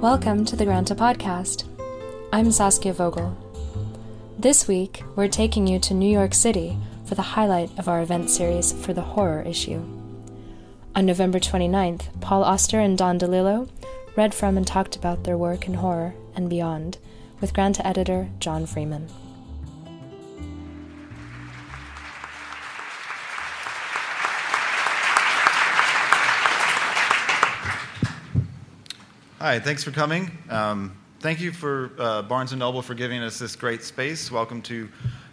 Welcome to the Granta Podcast. I'm Saskia Vogel. This week, we're taking you to New York City for the highlight of our event series for the horror issue. On November 29th, Paul Auster and Don DeLillo read from and talked about their work in horror and beyond with Granta editor John Freeman. Hi, thanks for coming. Um, thank you for uh, Barnes & Noble for giving us this great space. Welcome to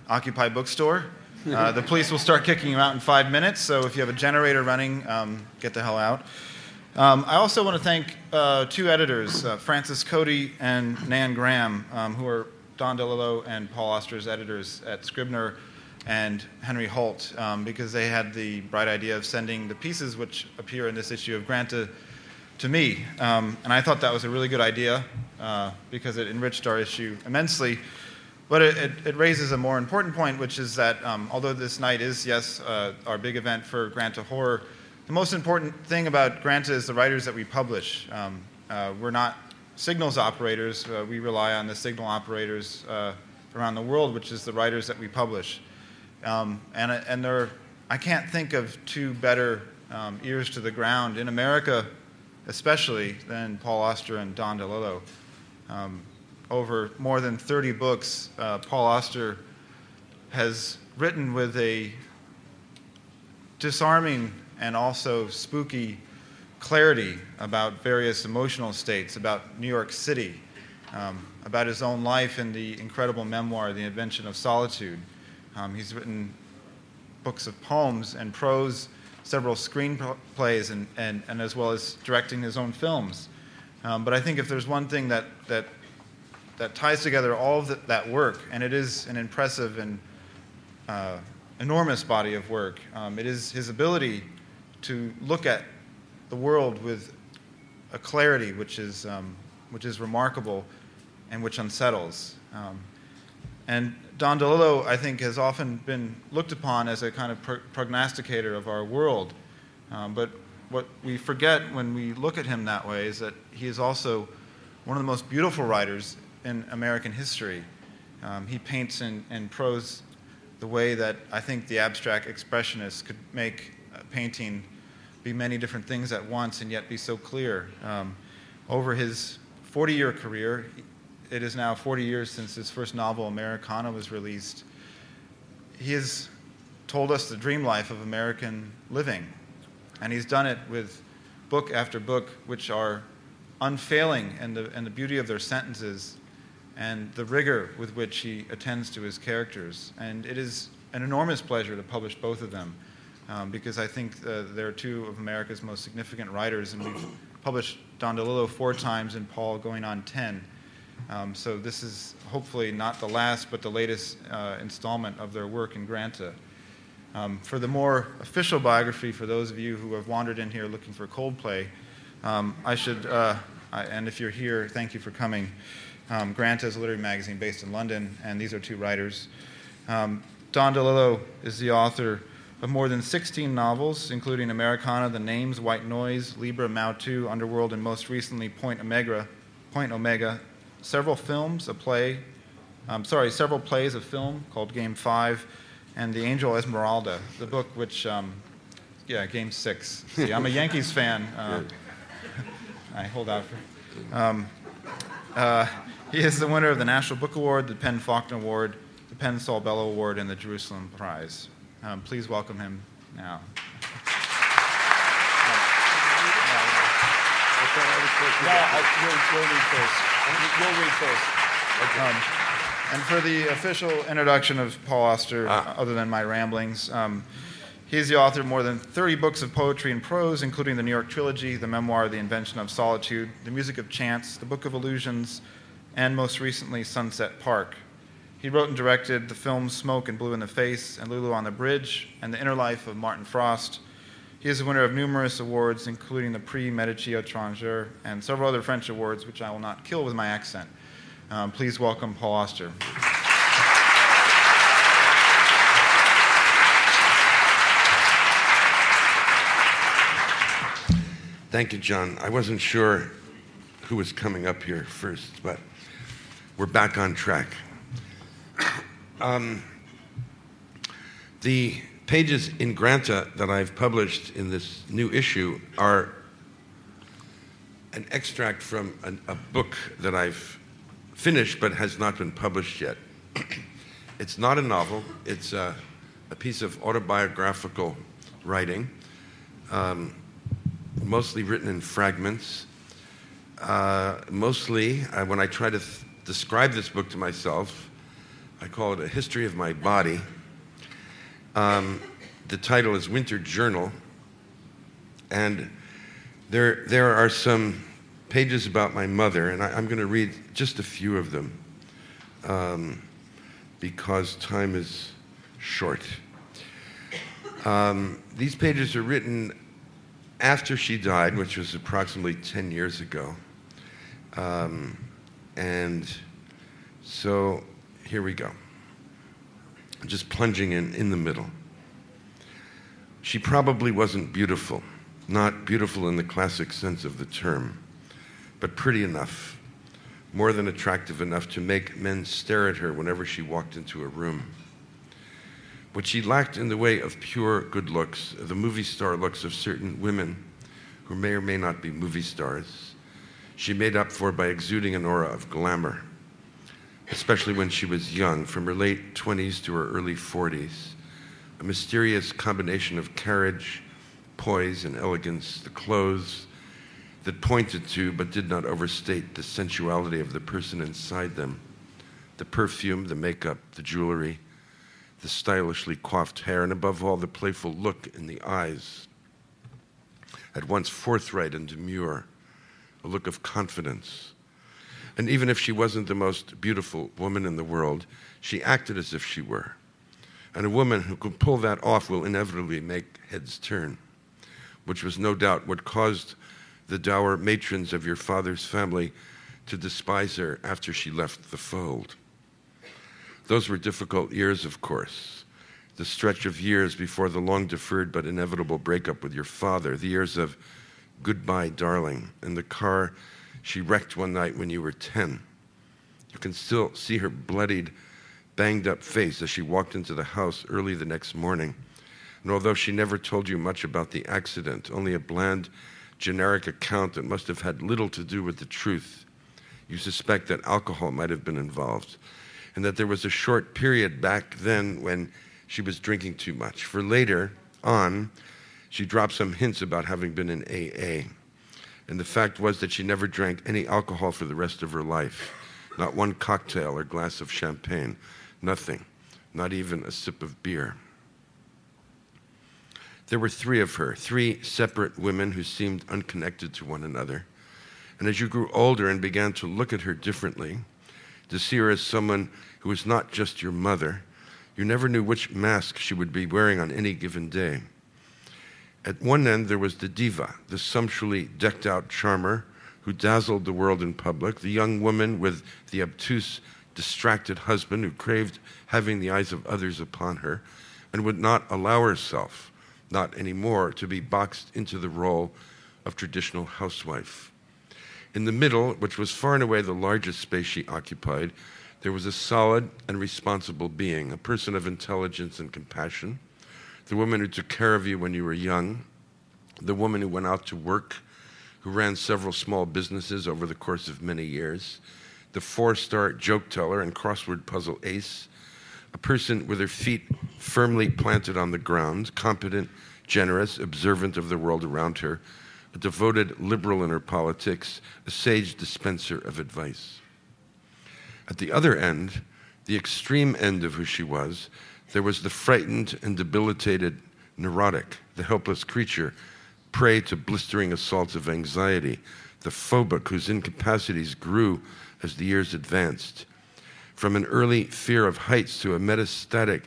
Occupy Bookstore. Uh, the police will start kicking you out in five minutes, so if you have a generator running, um, get the hell out. Um, I also want to thank uh, two editors, uh, Frances Coady and Nan Graham, um, who are Don DeLillo and Paul Auster's editors at Scribner and Henry Holt, um, because they had the bright idea of sending the pieces which appear in this issue of Granta to me. Um, and I thought that was a really good idea uh, because it enriched our issue immensely. But it, it, it, raises a more important point, which is that um, although this night is, yes, uh, our big event for Granta Horror, the most important thing about Granta is the writers that we publish. Um, uh, we're not signals operators, uh, we rely on the signal operators uh, around the world, which is the writers that we publish. Um, and and there, I can't think of two better um, ears to the ground in America especially than Paul Auster and Don DeLillo. Um, over more than 30 books, uh, Paul Auster has written with a disarming and also spooky clarity about various emotional states, about New York City, um, about his own life in the incredible memoir, The Invention of Solitude. Um, he's written books of poems and prose several screenplays and, and, and as well as directing his own films. Um, but I think if there's one thing that, that, that ties together all of the, that work, and it is an impressive and uh, enormous body of work, um, it is his ability to look at the world with a clarity which is, um, which is remarkable and which unsettles. And Don DeLillo, I think, has often been looked upon as a kind of prognosticator of our world. Um, but what we forget when we look at him that way is that he is also one of the most beautiful writers in American history. Um, he paints in, in, prose the way that I think the abstract expressionists could make painting be many different things at once and yet be so clear. Um, over his 40 year career, it is now 40 years since his first novel, Americana, was released. He has told us the dream life of American living. And he's done it with book after book, which are unfailing in the, the beauty of their sentences and the rigor with which he attends to his characters. And it is an enormous pleasure to publish both of them um, because I think uh, they're two of America's most significant writers. And we've published Don DeLillo four times and Paul going on 10. Um, so this is hopefully not the last, but the latest uh, installment of their work in Granta. Um, for the more official biography, for those of you who have wandered in here looking for Coldplay, um, I should, uh, I, and if you're here, thank you for coming. Um, Granta is a literary magazine based in London, and these are two writers. Um, Don DeLillo is the author of more than 16 novels, including Americana, The Names, White Noise, Libra, Mao 2, Underworld, and most recently Point Omega, Point Omega several films, a play, um, sorry, several plays of film called Game Five, and The Angel Esmeralda, the book which, um, yeah, Game Six. See, I'm a Yankees fan. Uh, I hold out for. Um, uh, he is the winner of the National Book Award, the PEN Faulkner Award, the PEN Saul Bellow Award, and the Jerusalem Prize. Um, please welcome him now. No, I, you'll, you'll read first. You'll read first. Um, and for the official introduction of Paul Auster, ah. other than my ramblings, um, he's the author of more than 30 books of poetry and prose, including the New York Trilogy, the memoir The Invention of Solitude, The Music of Chance, The Book of Illusions, and most recently, Sunset Park. He wrote and directed the films Smoke and Blue in the Face and Lulu on the Bridge and The Inner Life of Martin Frost. He is the winner of numerous awards, including the Prix Médicis Étranger and several other French awards, which I will not kill with my accent. Um, please welcome Paul Auster. Thank you, John. I wasn't sure who was coming up here first, but we're back on track. Um, the pages in Granta that I've published in this new issue are an extract from an, a book that I've finished but has not been published yet. it's not a novel, it's a, a piece of autobiographical writing, um, mostly written in fragments. Uh, mostly, uh, when I try to th- describe this book to myself, I call it A History of My Body. Um, the title is Winter Journal, and there, there are some pages about my mother, and I, am going to read just a few of them um, because time is short. Um, these pages are written after she died, which was approximately 10 years ago. Um, and so here we go. Just plunging in in the middle. She probably wasn't beautiful, not beautiful in the classic sense of the term, but pretty enough, more than attractive enough to make men stare at her whenever she walked into a room. What she lacked in the way of pure good looks, the movie star looks of certain women who may or may not be movie stars, she made up for by exuding an aura of glamour especially when she was young, from her late 20s to her early 40s. A mysterious combination of carriage, poise, and elegance, the clothes that pointed to but did not overstate the sensuality of the person inside them, the perfume, the makeup, the jewelry, the stylishly coiffed hair, and above all, the playful look in the eyes. At once forthright and demure, a look of confidence and even if she wasn't the most beautiful woman in the world, she acted as if she were. And a woman who could pull that off will inevitably make heads turn, which was no doubt what caused the dour matrons of your father's family to despise her after she left the fold. Those were difficult years, of course. The stretch of years before the long deferred but inevitable breakup with your father, the years of goodbye, darling, and the car she wrecked one night when you were 10. You can still see her bloodied, banged up face as she walked into the house early the next morning. And although she never told you much about the accident, only a bland, generic account that must have had little to do with the truth, you suspect that alcohol might have been involved, and that there was a short period back then when she was drinking too much. For later on, she dropped some hints about having been in AA. And the fact was that she never drank any alcohol for the rest of her life. Not one cocktail or glass of champagne. Nothing. Not even a sip of beer. There were three of her, three separate women who seemed unconnected to one another. And as you grew older and began to look at her differently, to see her as someone who was not just your mother, you never knew which mask she would be wearing on any given day. At one end, there was the diva, the sumptuously decked out charmer who dazzled the world in public, the young woman with the obtuse, distracted husband who craved having the eyes of others upon her and would not allow herself, not anymore, to be boxed into the role of traditional housewife. In the middle, which was far and away the largest space she occupied, there was a solid and responsible being, a person of intelligence and compassion the woman who took care of you when you were young, the woman who went out to work, who ran several small businesses over the course of many years, the four star joke teller and crossword puzzle ace, a person with her feet firmly planted on the ground, competent, generous, observant of the world around her, a devoted liberal in her politics, a sage dispenser of advice. At the other end, the extreme end of who she was, there was the frightened and debilitated neurotic, the helpless creature, prey to blistering assaults of anxiety, the phobic whose incapacities grew as the years advanced. From an early fear of heights to a metastatic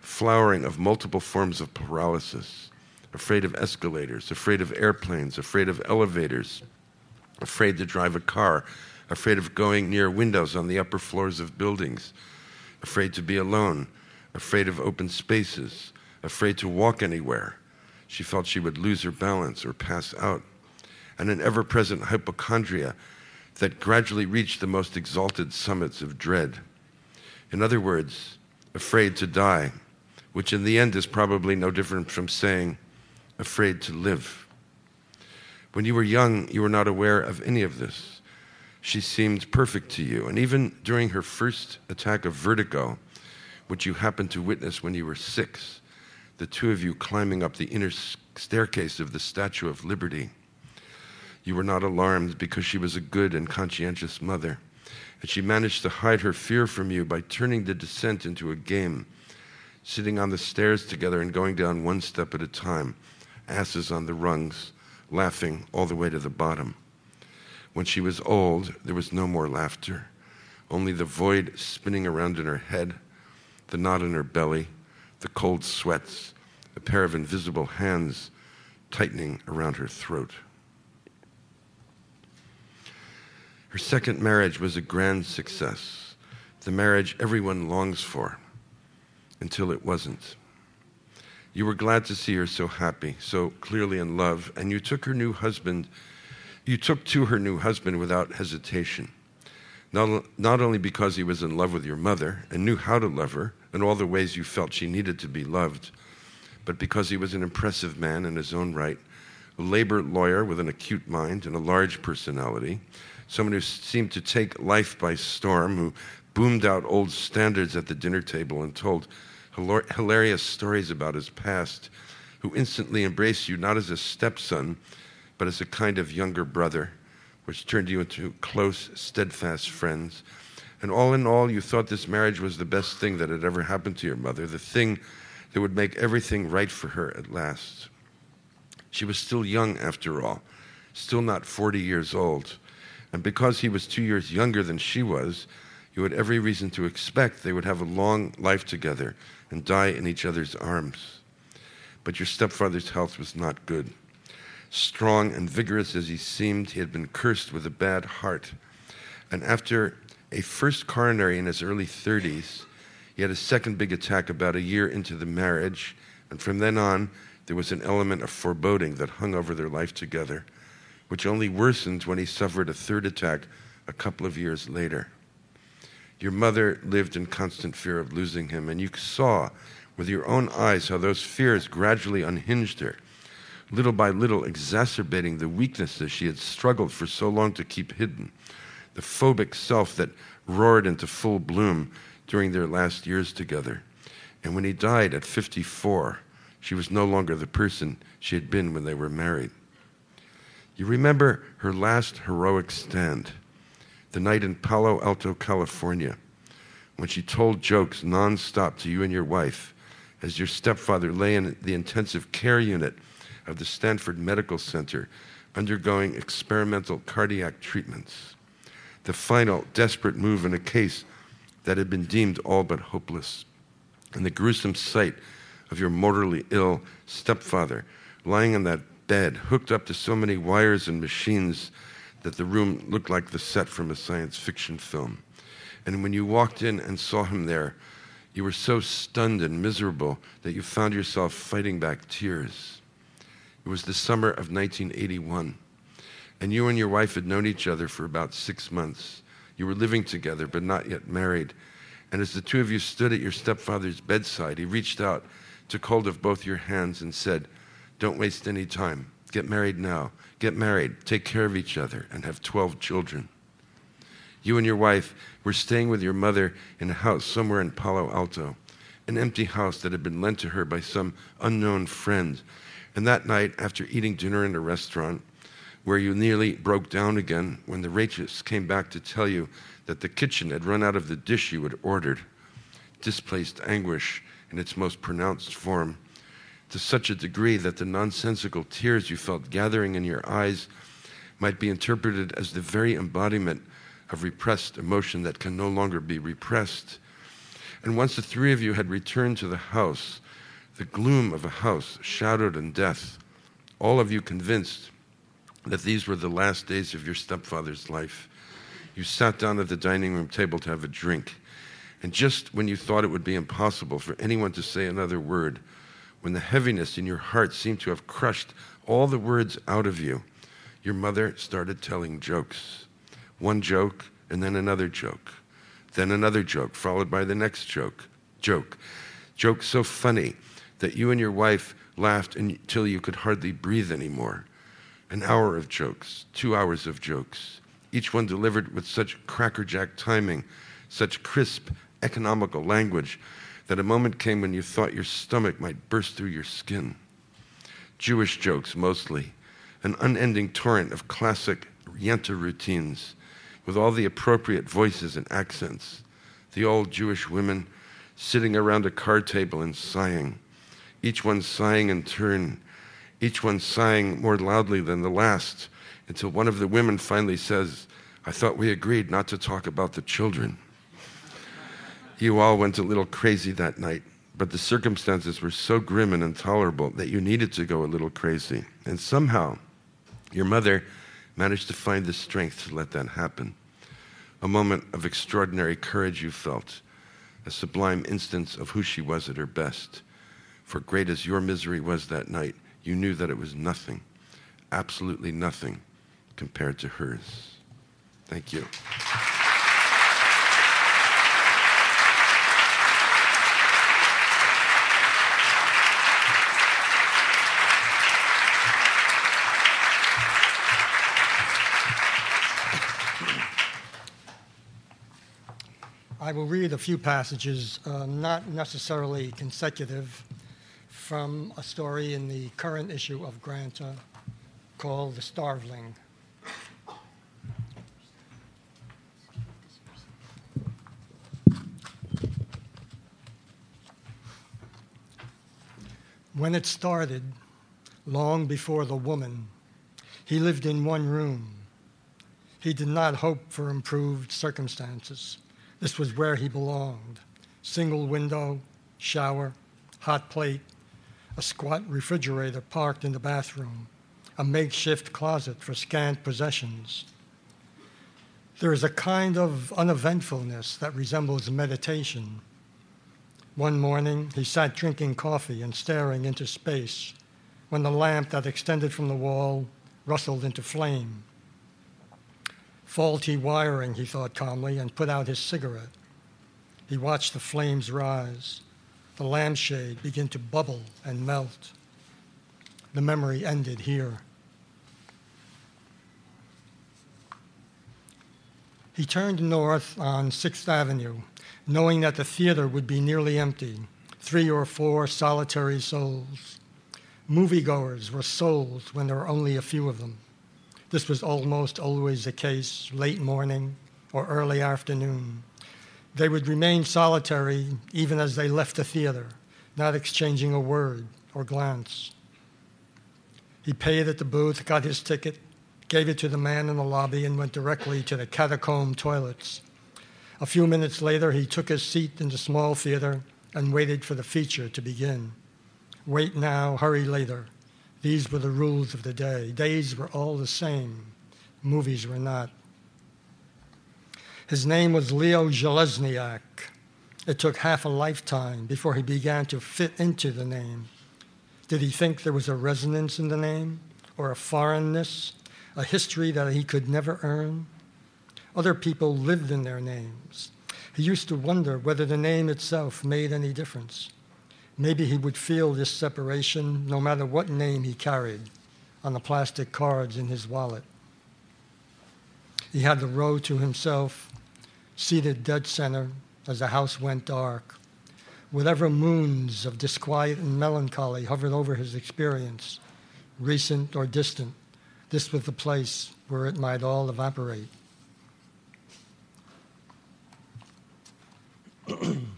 flowering of multiple forms of paralysis, afraid of escalators, afraid of airplanes, afraid of elevators, afraid to drive a car, afraid of going near windows on the upper floors of buildings, afraid to be alone, afraid of open spaces, afraid to walk anywhere. She felt she would lose her balance or pass out. And an ever present hypochondria that gradually reached the most exalted summits of dread. In other words, afraid to die, which in the end is probably no different from saying afraid to live. When you were young, you were not aware of any of this. She seemed perfect to you, and even during her first attack of vertigo, which you happened to witness when you were six, the two of you climbing up the inner staircase of the Statue of Liberty. You were not alarmed because she was a good and conscientious mother, and she managed to hide her fear from you by turning the descent into a game, sitting on the stairs together and going down one step at a time, asses on the rungs, laughing all the way to the bottom. When she was old, there was no more laughter, only the void spinning around in her head, the knot in her belly, the cold sweats, a pair of invisible hands tightening around her throat. Her second marriage was a grand success, the marriage everyone longs for, until it wasn't. You were glad to see her so happy, so clearly in love, and you took her new husband, you took to her new husband without hesitation. Not, not only because he was in love with your mother and knew how to love her and all the ways you felt she needed to be loved, but because he was an impressive man in his own right, a labor lawyer with an acute mind and a large personality, someone who seemed to take life by storm, who boomed out old standards at the dinner table and told hilarious stories about his past, who instantly embraced you not as a stepson, but as a kind of younger brother, which turned you into close, steadfast friends. And all in all, you thought this marriage was the best thing that had ever happened to your mother, the thing that would make everything right for her at last. She was still young, after all, still not 40 years old. And because he was two years younger than she was, you had every reason to expect they would have a long life together and die in each other's arms. But your stepfather's health was not good. Strong and vigorous as he seemed, he had been cursed with a bad heart. And after a first coronary in his early 30s, he had a second big attack about a year into the marriage. And from then on, there was an element of foreboding that hung over their life together which only worsened when he suffered a third attack a couple of years later. Your mother lived in constant fear of losing him, and you saw with your own eyes how those fears gradually unhinged her, little by little exacerbating the weaknesses she had struggled for so long to keep hidden, the phobic self that roared into full bloom during their last years together. And when he died at 54, she was no longer the person she had been when they were married. You remember her last heroic stand, the night in Palo Alto, California, when she told jokes nonstop to you and your wife as your stepfather lay in the intensive care unit of the Stanford Medical Center undergoing experimental cardiac treatments. The final desperate move in a case that had been deemed all but hopeless. And the gruesome sight of your mortally ill stepfather lying on that bed hooked up to so many wires and machines that the room looked like the set from a science fiction film. And when you walked in and saw him there, you were so stunned and miserable that you found yourself fighting back tears. It was the summer of 1981, and you and your wife had known each other for about six months. You were living together, but not yet married. And as the two of you stood at your stepfather's bedside, he reached out, took hold of both your hands, and said, don't waste any time. Get married now. Get married, take care of each other, and have 12 children. You and your wife were staying with your mother in a house somewhere in Palo Alto, an empty house that had been lent to her by some unknown friend. And that night, after eating dinner in a restaurant, where you nearly broke down again when the waitress came back to tell you that the kitchen had run out of the dish you had ordered, displaced anguish in its most pronounced form to such a degree that the nonsensical tears you felt gathering in your eyes might be interpreted as the very embodiment of repressed emotion that can no longer be repressed. And once the three of you had returned to the house, the gloom of a house shadowed in death, all of you convinced that these were the last days of your stepfather's life, you sat down at the dining room table to have a drink. And just when you thought it would be impossible for anyone to say another word, when the heaviness in your heart seemed to have crushed all the words out of you, your mother started telling jokes. One joke, and then another joke. Then another joke, followed by the next joke. Joke. Joke so funny that you and your wife laughed until you could hardly breathe anymore. An hour of jokes, two hours of jokes, each one delivered with such crackerjack timing, such crisp, economical language, that a moment came when you thought your stomach might burst through your skin. Jewish jokes mostly, an unending torrent of classic Yenta routines with all the appropriate voices and accents. The old Jewish women sitting around a card table and sighing, each one sighing in turn, each one sighing more loudly than the last, until one of the women finally says, I thought we agreed not to talk about the children. You all went a little crazy that night, but the circumstances were so grim and intolerable that you needed to go a little crazy. And somehow, your mother managed to find the strength to let that happen. A moment of extraordinary courage you felt, a sublime instance of who she was at her best. For great as your misery was that night, you knew that it was nothing, absolutely nothing, compared to hers. Thank you. I will read a few passages, uh, not necessarily consecutive, from a story in the current issue of Granta called The Starveling. When it started, long before the woman, he lived in one room. He did not hope for improved circumstances. This was where he belonged single window, shower, hot plate, a squat refrigerator parked in the bathroom, a makeshift closet for scant possessions. There is a kind of uneventfulness that resembles meditation. One morning, he sat drinking coffee and staring into space when the lamp that extended from the wall rustled into flame. Faulty wiring, he thought calmly, and put out his cigarette. He watched the flames rise, the lampshade begin to bubble and melt. The memory ended here. He turned north on 6th Avenue, knowing that the theater would be nearly empty, three or four solitary souls. Moviegoers were souls when there were only a few of them. This was almost always the case, late morning or early afternoon. They would remain solitary even as they left the theater, not exchanging a word or glance. He paid at the booth, got his ticket, gave it to the man in the lobby, and went directly to the catacomb toilets. A few minutes later, he took his seat in the small theater and waited for the feature to begin. Wait now, hurry later. These were the rules of the day. Days were all the same, movies were not. His name was Leo Zhelezniak. It took half a lifetime before he began to fit into the name. Did he think there was a resonance in the name, or a foreignness, a history that he could never earn? Other people lived in their names. He used to wonder whether the name itself made any difference. Maybe he would feel this separation no matter what name he carried on the plastic cards in his wallet. He had the row to himself, seated dead center as the house went dark. Whatever moons of disquiet and melancholy hovered over his experience, recent or distant, this was the place where it might all evaporate.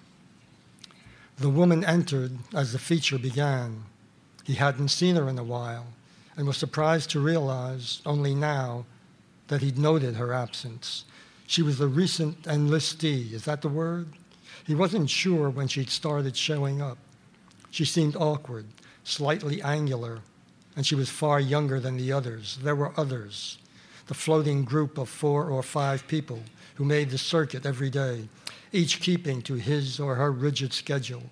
The woman entered as the feature began. He hadn't seen her in a while and was surprised to realize only now that he'd noted her absence. She was the recent enlistee, is that the word? He wasn't sure when she'd started showing up. She seemed awkward, slightly angular, and she was far younger than the others. There were others, the floating group of four or five people who made the circuit every day, each keeping to his or her rigid schedule,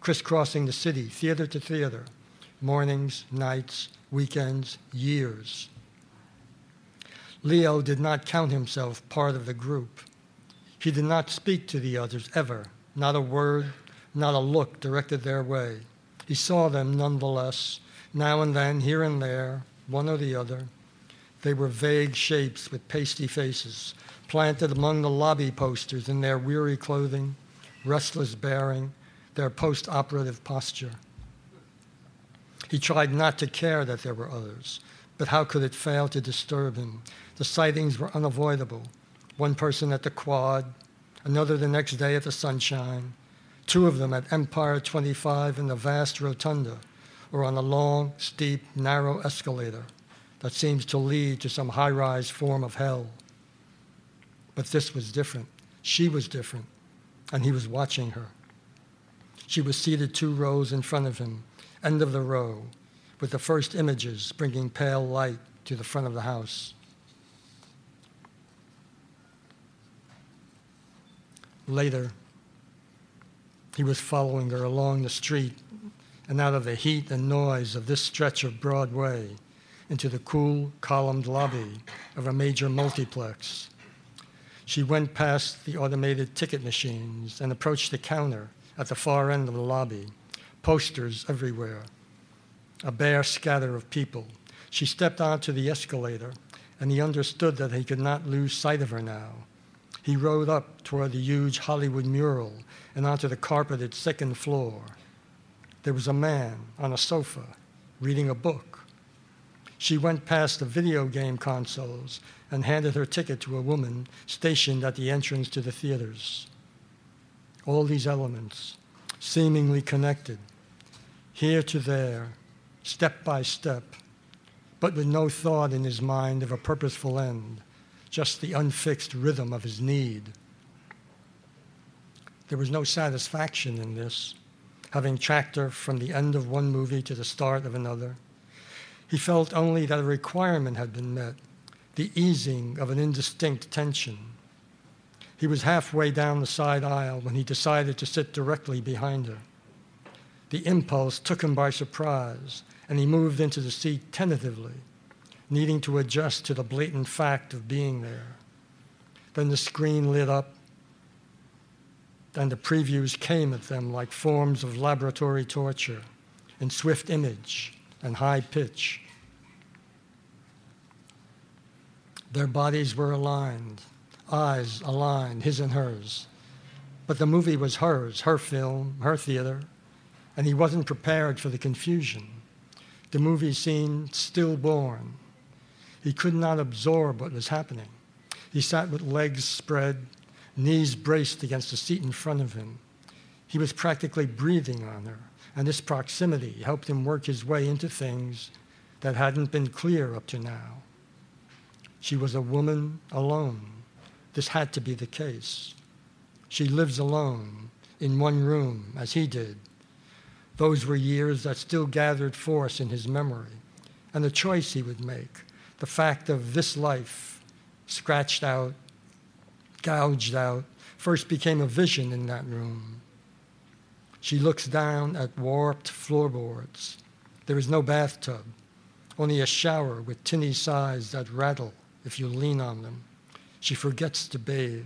crisscrossing the city, theater to theater, mornings, nights, weekends, years. Leo did not count himself part of the group. He did not speak to the others ever, not a word, not a look directed their way. He saw them nonetheless, now and then, here and there, one or the other. They were vague shapes with pasty faces, planted among the lobby posters in their weary clothing, restless bearing, their post operative posture. He tried not to care that there were others, but how could it fail to disturb him? The sightings were unavoidable. One person at the quad, another the next day at the sunshine, two of them at Empire 25 in the vast rotunda, or on a long, steep, narrow escalator that seems to lead to some high rise form of hell. But this was different. She was different, and he was watching her. She was seated two rows in front of him, end of the row, with the first images bringing pale light to the front of the house. Later, he was following her along the street and out of the heat and noise of this stretch of Broadway into the cool, columned lobby of a major multiplex. She went past the automated ticket machines and approached the counter at the far end of the lobby, posters everywhere, a bare scatter of people. She stepped onto the escalator, and he understood that he could not lose sight of her now. He rode up toward the huge Hollywood mural and onto the carpeted second floor. There was a man on a sofa reading a book. She went past the video game consoles and handed her ticket to a woman stationed at the entrance to the theaters. All these elements, seemingly connected, here to there, step by step, but with no thought in his mind of a purposeful end, just the unfixed rhythm of his need. There was no satisfaction in this, having tracked her from the end of one movie to the start of another. He felt only that a requirement had been met, the easing of an indistinct tension. He was halfway down the side aisle when he decided to sit directly behind her. The impulse took him by surprise, and he moved into the seat tentatively, needing to adjust to the blatant fact of being there. Then the screen lit up, and the previews came at them like forms of laboratory torture in swift image and high pitch. Their bodies were aligned, eyes aligned, his and hers. But the movie was hers, her film, her theater, and he wasn't prepared for the confusion. The movie seemed stillborn. He could not absorb what was happening. He sat with legs spread, knees braced against the seat in front of him. He was practically breathing on her, and this proximity helped him work his way into things that hadn't been clear up to now. She was a woman alone. This had to be the case. She lives alone in one room, as he did. Those were years that still gathered force in his memory, and the choice he would make, the fact of this life, scratched out, gouged out, first became a vision in that room. She looks down at warped floorboards. There is no bathtub, only a shower with tinny sides that rattle if you lean on them. She forgets to bathe,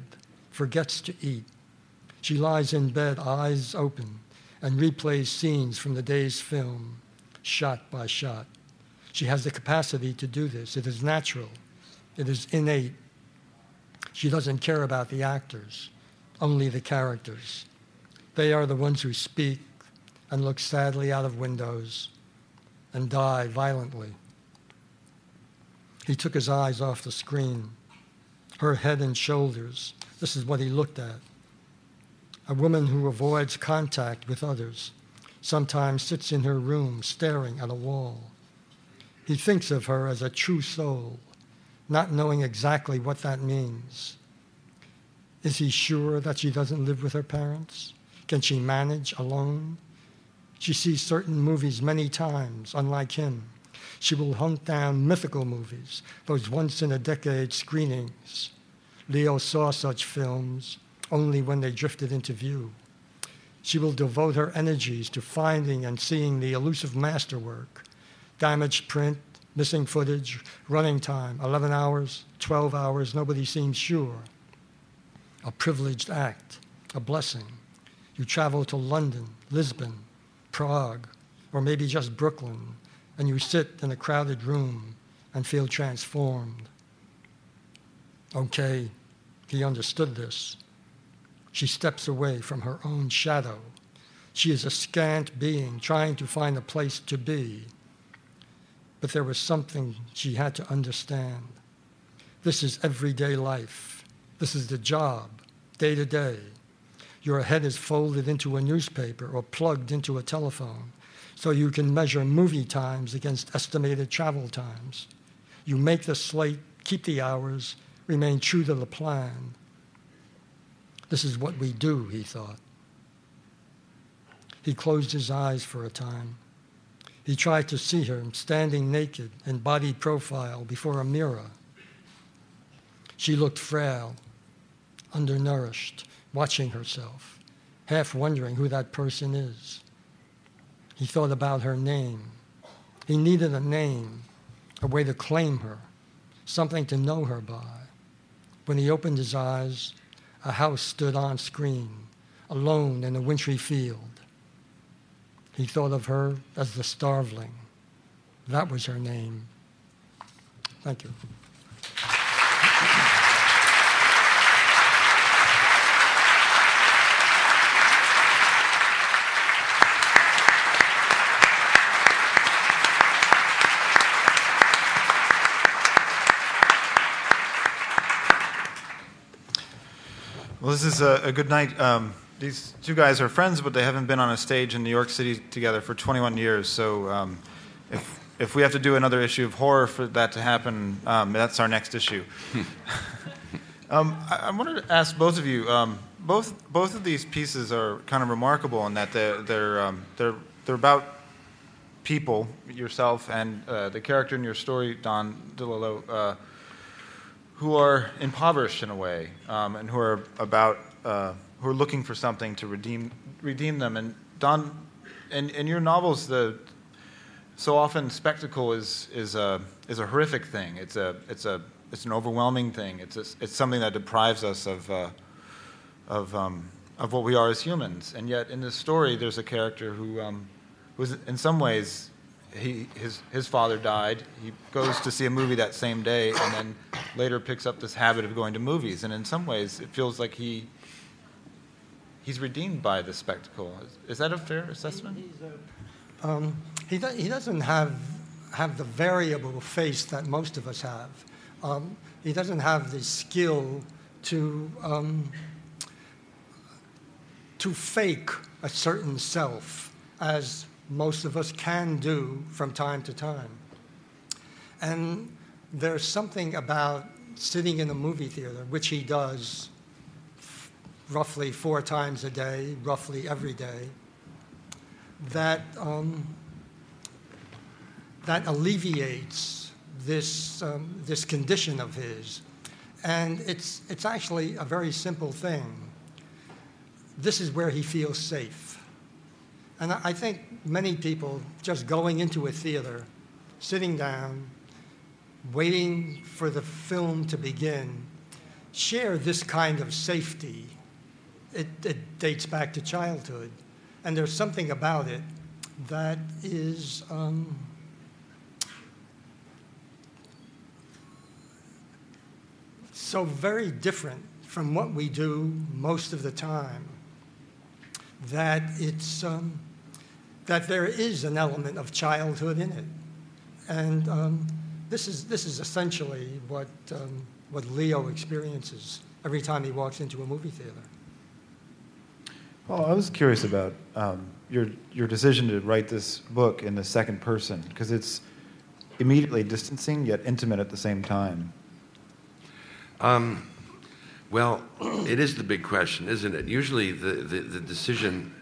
forgets to eat. She lies in bed, eyes open, and replays scenes from the day's film, shot by shot. She has the capacity to do this. It is natural, it is innate. She doesn't care about the actors, only the characters. They are the ones who speak and look sadly out of windows and die violently. He took his eyes off the screen. Her head and shoulders. This is what he looked at. A woman who avoids contact with others, sometimes sits in her room staring at a wall. He thinks of her as a true soul, not knowing exactly what that means. Is he sure that she doesn't live with her parents? Can she manage alone? She sees certain movies many times, unlike him. She will hunt down mythical movies, those once in a decade screenings. Leo saw such films only when they drifted into view. She will devote her energies to finding and seeing the elusive masterwork, damaged print, Missing footage, running time, 11 hours, 12 hours, nobody seems sure. A privileged act, a blessing. You travel to London, Lisbon, Prague, or maybe just Brooklyn, and you sit in a crowded room and feel transformed. Okay, he understood this. She steps away from her own shadow. She is a scant being trying to find a place to be. But there was something she had to understand. This is everyday life. This is the job, day to day. Your head is folded into a newspaper or plugged into a telephone so you can measure movie times against estimated travel times. You make the slate, keep the hours, remain true to the plan. This is what we do, he thought. He closed his eyes for a time. He tried to see her standing naked in body profile before a mirror. She looked frail, undernourished, watching herself, half wondering who that person is. He thought about her name. He needed a name, a way to claim her, something to know her by. When he opened his eyes, a house stood on screen, alone in a wintry field. He thought of her as the starveling. That was her name. Thank you. Well, this is a, a good night. Um, these two guys are friends, but they haven't been on a stage in New York City together for 21 years. So um, if, if we have to do another issue of horror for that to happen, um, that's our next issue. Um, I, I, wanted to ask both of you. Um, both both of these pieces are kind of remarkable in that they're they're um, they're, they're about people, yourself, and uh, the character in your story, Don DeLillo. Uh, who are impoverished in a way um, and who are about uh, who are looking for something to redeem redeem them. And Don, in, in your novels, the so often spectacle is is a is a horrific thing. It's a it's a it's an overwhelming thing. It's a, it's something that deprives us of uh, of um, of what we are as humans. And yet, in this story, there's a character who um, in some ways he, his, his father died. He goes to see a movie that same day and then later picks up this habit of going to movies. And in some ways, it feels like he, he's redeemed by the spectacle. Is, is that a fair assessment? Um, he, do, he doesn't have, have the variable face that most of us have. Um, he doesn't have the skill to, um, to fake a certain self as most of us can do from time to time. And there's something about sitting in a movie theater, which he does roughly four times a day, roughly every day, that, um, that alleviates this, um, this condition of his. And it's, it's actually a very simple thing. This is where he feels safe and I think many people just going into a theater, sitting down, waiting for the film to begin, share this kind of safety. It, it dates back to childhood. And there's something about it that is um, so very different from what we do most of the time that it's. Um, that there is an element of childhood in it. And um, this, is, this is essentially what, um, what Leo experiences every time he walks into a movie theater. Well, I was curious about um, your, your decision to write this book in the second person, because it's immediately distancing yet intimate at the same time. Um, well, it is the big question, isn't it? Usually the, the, the decision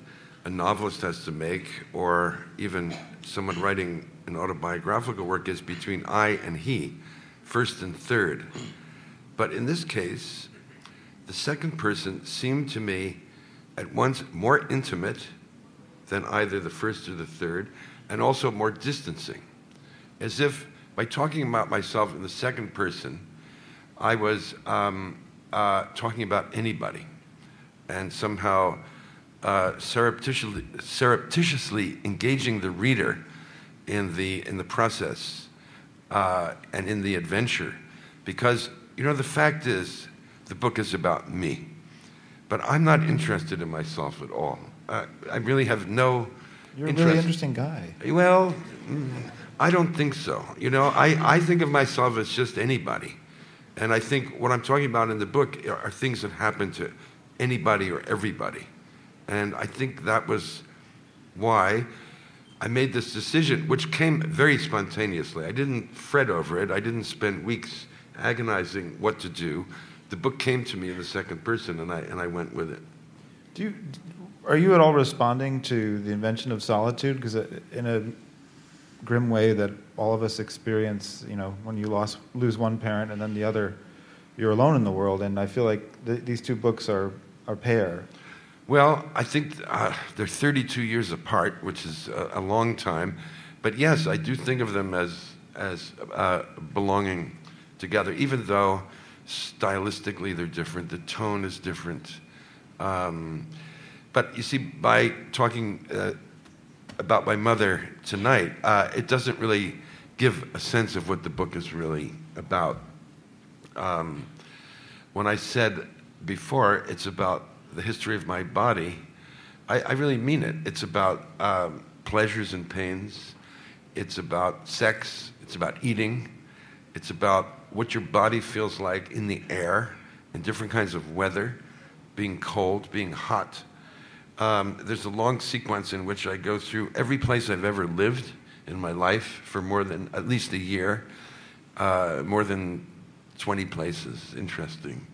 a novelist has to make, or even someone writing an autobiographical work, is between I and he, first and third. But in this case, the second person seemed to me at once more intimate than either the first or the third, and also more distancing, as if by talking about myself in the second person, I was um, uh, talking about anybody and somehow uh, surreptitiously, surreptitiously engaging the reader in the, in the process uh, and in the adventure. Because, you know, the fact is, the book is about me. But I'm not interested in myself at all. Uh, I really have no You're a interest. really interesting guy. Well, mm, I don't think so. You know, I, I think of myself as just anybody. And I think what I'm talking about in the book are, are things that happen to anybody or everybody. And I think that was why I made this decision, which came very spontaneously. I didn't fret over it, I didn't spend weeks agonizing what to do. The book came to me in the second person, and I, and I went with it. Do you, are you at all responding to the invention of solitude? Because in a grim way that all of us experience, you know, when you lost, lose one parent and then the other, you're alone in the world. And I feel like th- these two books are, are pair. Well, I think uh, they're 32 years apart, which is a, a, long time. But yes, I do think of them as, as uh, belonging together, even though stylistically they're different, the tone is different. Um, but you see, by talking uh, about my mother tonight, uh, it doesn't really give a sense of what the book is really about. Um, when I said before it's about the history of my body, I, I really mean it. It's about um, pleasures and pains, it's about sex, it's about eating, it's about what your body feels like in the air, in different kinds of weather, being cold, being hot. Um, there's a long sequence in which I go through every place I've ever lived in my life for more than at least a year, uh, more than 20 places. Interesting.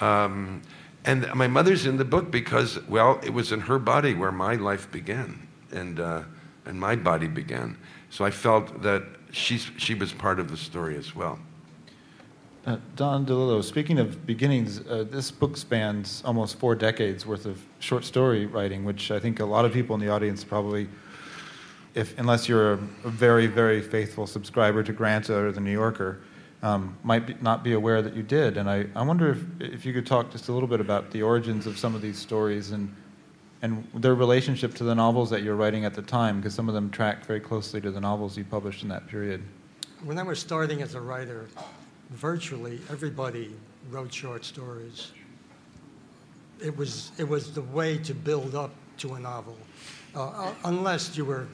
Um, and my mother's in the book because, well, it was in her body where my life began and, uh, and my body began. So I felt that she's, she was part of the story as well. Uh, Don DeLillo, speaking of beginnings, uh, this book spans almost four decades worth of short story writing, which I think a lot of people in the audience probably, if unless you're a, very, very faithful subscriber to Granta or the New Yorker, um, might be, not be aware that you did. And I, I wonder if, if you could talk just a little bit about the origins of some of these stories and, and their relationship to the novels that you're writing at the time, because some of them track very closely to the novels you published in that period. When I was starting as a writer, virtually everybody wrote short stories. It was, it was the way to build up to a novel, uh, unless you were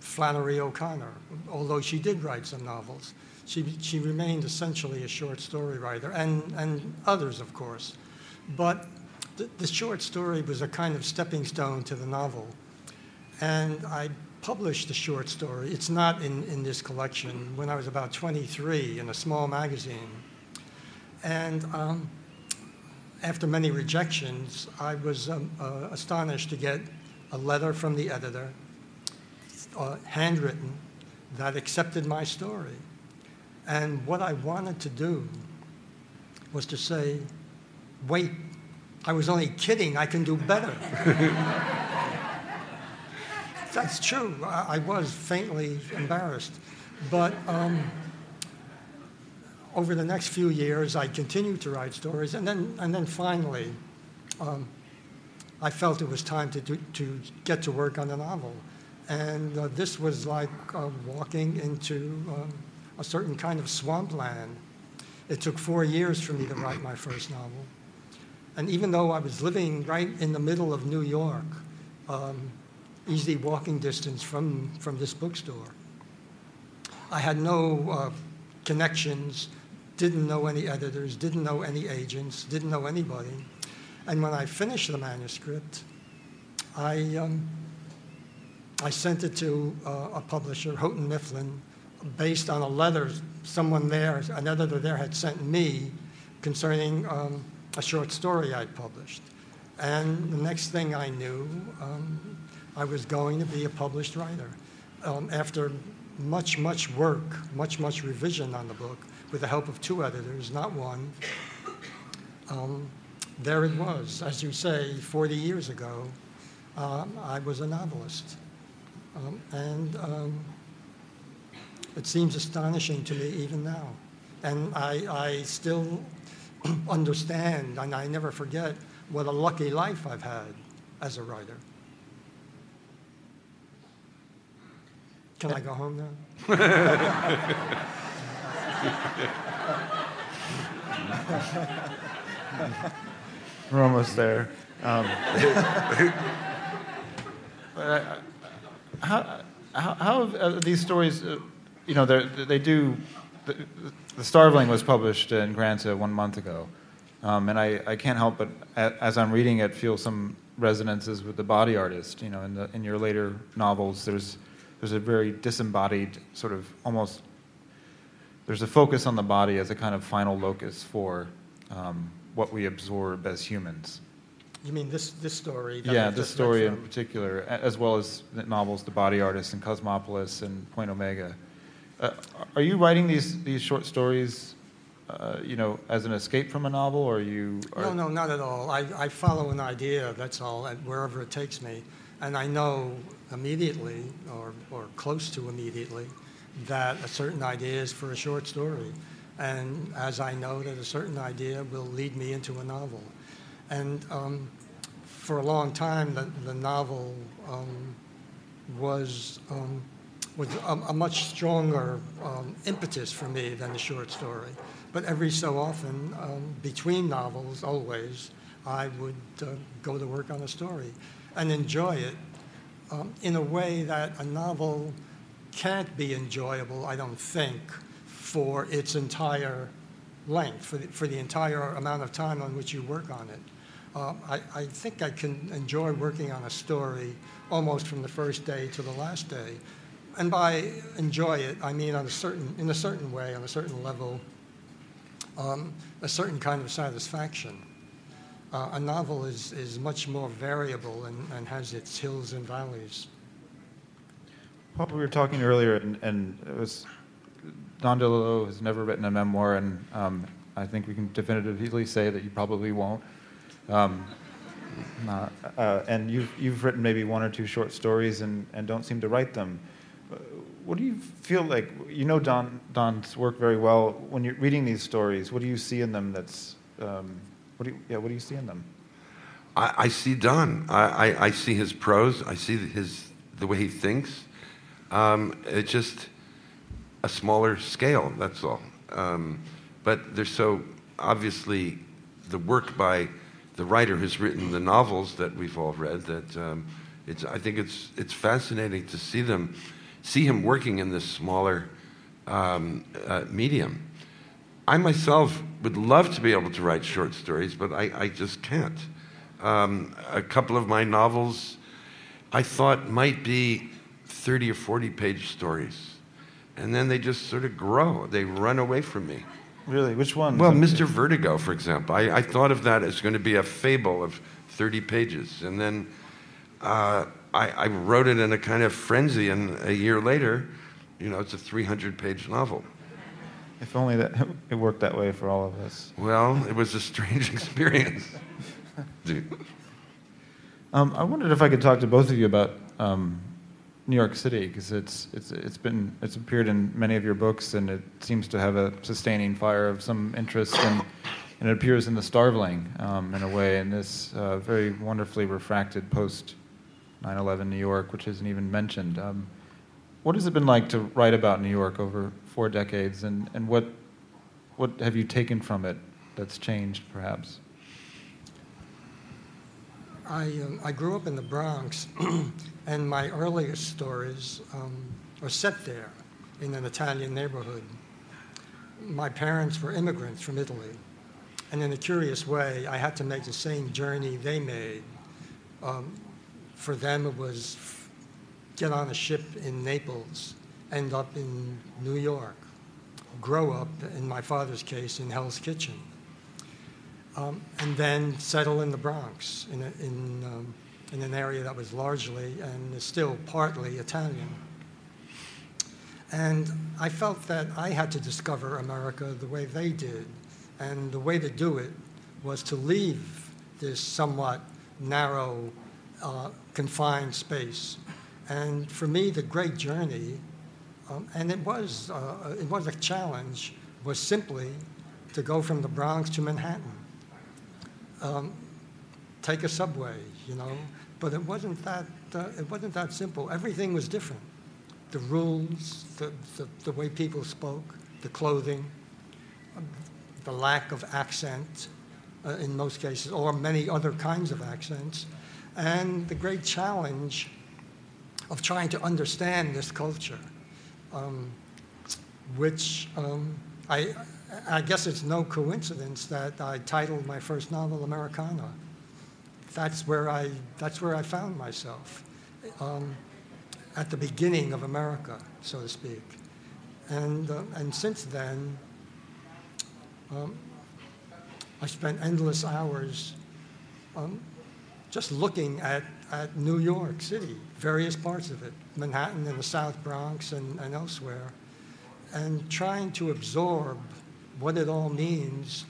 Flannery O'Connor, although she did write some novels. She, she remained essentially a short story writer, and, and others, of course. But the, the short story was a kind of stepping stone to the novel. And I published the short story. It's not in, in this collection. When I was about 23 in a small magazine. And um, after many rejections, I was um, uh, astonished to get a letter from the editor, uh, handwritten, that accepted my story. And what I wanted to do was to say, wait, I was only kidding, I can do better. That's true. I, I, was faintly embarrassed. But um, over the next few years, I continued to write stories. And then, and then finally, um, I felt it was time to, do, to get to work on a novel. And uh, this was like uh, walking into um, a certain kind of swampland. It took four years for me to write my first novel. And even though I was living right in the middle of New York, um, easy walking distance from, from this bookstore. I had no uh, connections, didn't know any editors, didn't know any agents, didn't know anybody. And when I finished the manuscript, I, um, I sent it to uh, a publisher, Houghton Mifflin, based on a letter someone there, an editor there, had sent me concerning um, a short story I'd published. And the next thing I knew, um, I was going to be a published writer. Um, after much, much work, much, much revision on the book, with the help of two editors, not one, um, there it was. As you say, 40 years ago, um, I was a novelist. Um, and um, It seems astonishing to me even now. And I, I still understand, and I never forget what a lucky life I've had as a writer. Can I go home now? We're almost there. Um, uh, how, how, how these stories, uh, you know, they do, the, the Starveling was published in Granta one month ago. Um, and I, I can't help but, as I'm reading it, feel some resonances with the body artist. You know, in, the, in your later novels, there's, there's a very disembodied, sort of almost, there's a focus on the body as a kind of final locus for um, what we absorb as humans. You mean this, this story? yeah, this story in particular, as well as the novels The Body Artist and Cosmopolis and Point Omega. Uh, are you writing these, these short stories uh, you know, as an escape from a novel, or you? Are... No, no, not at all. I, I follow an idea. That's all, and wherever it takes me, and I know immediately, or or close to immediately, that a certain idea is for a short story, and as I know that a certain idea will lead me into a novel, and um, for a long time, the, the novel um, was. Um, was a, a, much stronger um, impetus for me than the short story. But every so often, um, between novels, always, I would uh, go to work on a story and enjoy it um, in a way that a novel can't be enjoyable, I don't think, for its entire length, for the, for the entire amount of time on which you work on it. Uh, I, I think I can enjoy working on a story almost from the first day to the last day. And by enjoy it, I mean on a certain, in a certain way, on a certain level, um, a certain kind of satisfaction. Uh, a novel is, is much more variable and, and has its hills and valleys. Paul, we were talking earlier, and, and it was Don DeLillo has never written a memoir, and um, I think we can definitively say that you probably won't. Um, uh, and you've, you've written maybe one or two short stories and, and don't seem to write them what do you feel like? You know Don Don's work very well. When you're reading these stories, what do you see in them? That's um, what do you, yeah? What do you see in them? I, I see Don. I, I, I, see his prose. I see his the way he thinks. Um, it's just a smaller scale. That's all. Um, but there's so obviously the work by the writer who's written the novels that we've all read. That um, it's. I think it's it's fascinating to see them see him working in this smaller um, uh, medium. I myself would love to be able to write short stories, but I, I just can't. Um, a couple of my novels I thought might be 30 or 40 page stories. And then they just sort of grow, they run away from me. Really? Which one? Well, Mr. Vertigo, for example. I, I, thought of that as going to be a fable of 30 pages. And then uh, I, I, wrote it in a kind of frenzy, and a year later, you know, it's a 300 page novel. If only that it worked that way for all of us. Well, it was a strange experience. um, I wondered if I could talk to both of you about um, New York City because it's it's it's been it's appeared in many of your books and it seems to have a sustaining fire of some interest and and it appears in the Starveling um, in a way in this uh, very wonderfully refracted post 9 11 New York, which isn't even mentioned. Um, what has it been like to write about New York over four decades, and, and what, what have you taken from it that's changed, perhaps? I, um, I grew up in the Bronx, and my earliest stories um, are set there in an Italian neighborhood. My parents were immigrants from Italy, and in a curious way, I had to make the same journey they made. Um, for them, it was get on a ship in Naples, end up in New York, grow up, in my father's case, in Hell's Kitchen, um, and then settle in the Bronx, in, a, in, um, in an area that was largely and is still partly Italian. And I felt that I had to discover America the way they did. And the way to do it was to leave this somewhat narrow uh, confined space. And for me, the great journey Um, and it was, uh, it was a challenge, was simply to go from the Bronx to Manhattan. Um, take a subway, you know, but it wasn't that, uh, it wasn't that simple. Everything was different. The rules, the, the, the way people spoke, the clothing, the lack of accent uh, in most cases, or many other kinds of accents, and the great challenge of trying to understand this culture, um, which um, I, I guess it's no coincidence that I titled my first novel Americana. That's where I, that's where I found myself, um, at the beginning of America, so to speak. And, uh, and since then, um, I spent endless hours um, just looking at, at New York City, various parts of it, Manhattan and the South Bronx and, and elsewhere, and trying to absorb what it all means,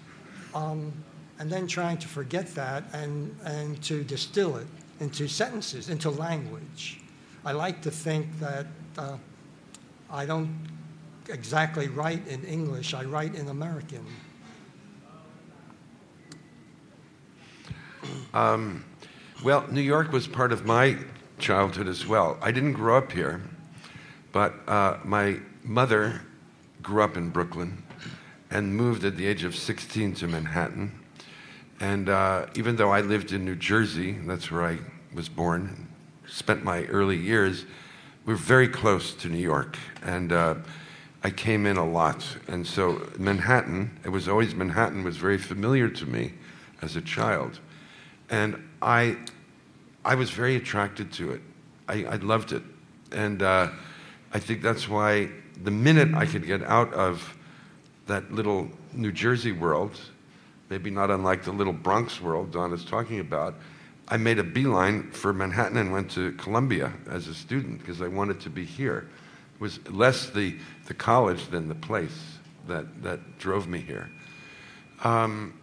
um, and then trying to forget that and, and to distill it into sentences, into language. I like to think that uh, I don't exactly write in English, I write in American. Um, well, New York was part of my childhood as well. I didn't grow up here, but uh, my mother grew up in Brooklyn and moved at the age of 16 to Manhattan. And uh, even though I lived in New Jersey, that's where I was born, spent my early years, we were very close to New York. And uh, I came in a lot. And so Manhattan, it was always Manhattan, was very familiar to me as a child. And I, I was very attracted to it. I, I loved it. And uh, I think that's why the minute I could get out of that little New Jersey world, maybe not unlike the little Bronx world Don is talking about, I made a beeline for Manhattan and went to Columbia as a student because I wanted to be here It was less the, the college than the place that, that drove me here. Um,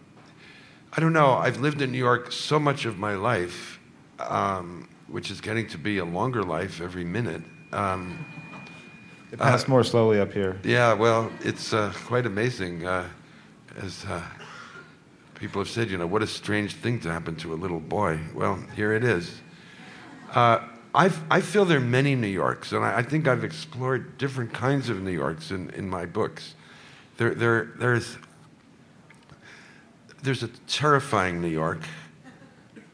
I don't know. I've lived in New York so much of my life, um, which is getting to be a longer life every minute. Um, it passed uh, more slowly up here. Yeah, well, it's uh, quite amazing. Uh, as uh, people have said, you know, what a strange thing to happen to a little boy. Well, here it is. Uh, I've, I feel there are many New Yorks, and I, I, think I've explored different kinds of New Yorks in, in my books. There, there, there's, there's a terrifying New York,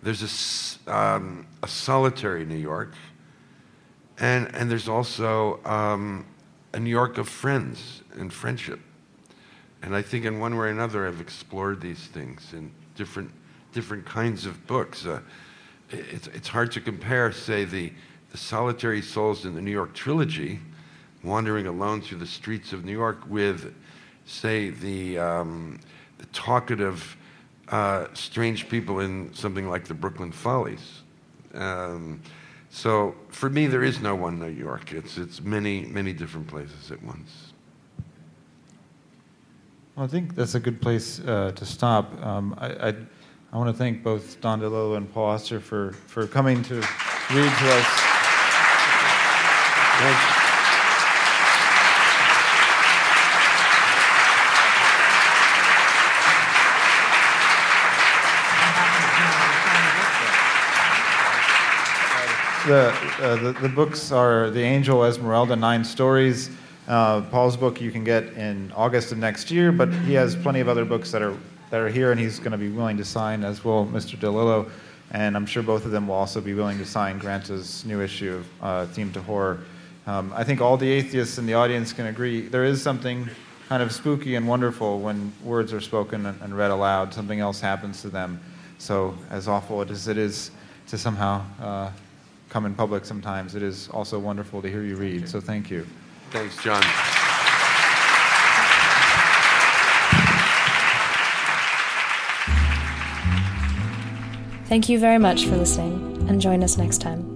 there's a, um, a solitary New York, and, and there's also um, a New York of friends and friendship. And I think in one way or another, I've explored these things in different, different kinds of books. Uh, it's, it's hard to compare, say, the, the solitary souls in the New York trilogy, wandering alone through the streets of New York, with, say, the, um, the talkative, uh, strange people in something like the Brooklyn Follies. Um, so for me, there is no one New York. It's, it's many, many different places at once. Well, I think that's a good place uh, to stop. Um, I, I I want to thank both Don DeLillo and Paul Auster for, for coming to read to us. The, uh, the, the, books are The Angel Esmeralda, Nine Stories. Uh, Paul's book you can get in August of next year, but he has plenty of other books that are that are here, and he's going to be willing to sign, as will Mr. DeLillo. And I'm sure both of them will also be willing to sign Granta's new issue uh, themed to horror. Um, I think all the atheists in the audience can agree there is something kind of spooky and wonderful when words are spoken and, and read aloud. Something else happens to them. So, as awful as it is to somehow uh, come in public sometimes, it is also wonderful to hear you read. So, thank you. Thanks, John. Thank you very much for listening, and join us next time.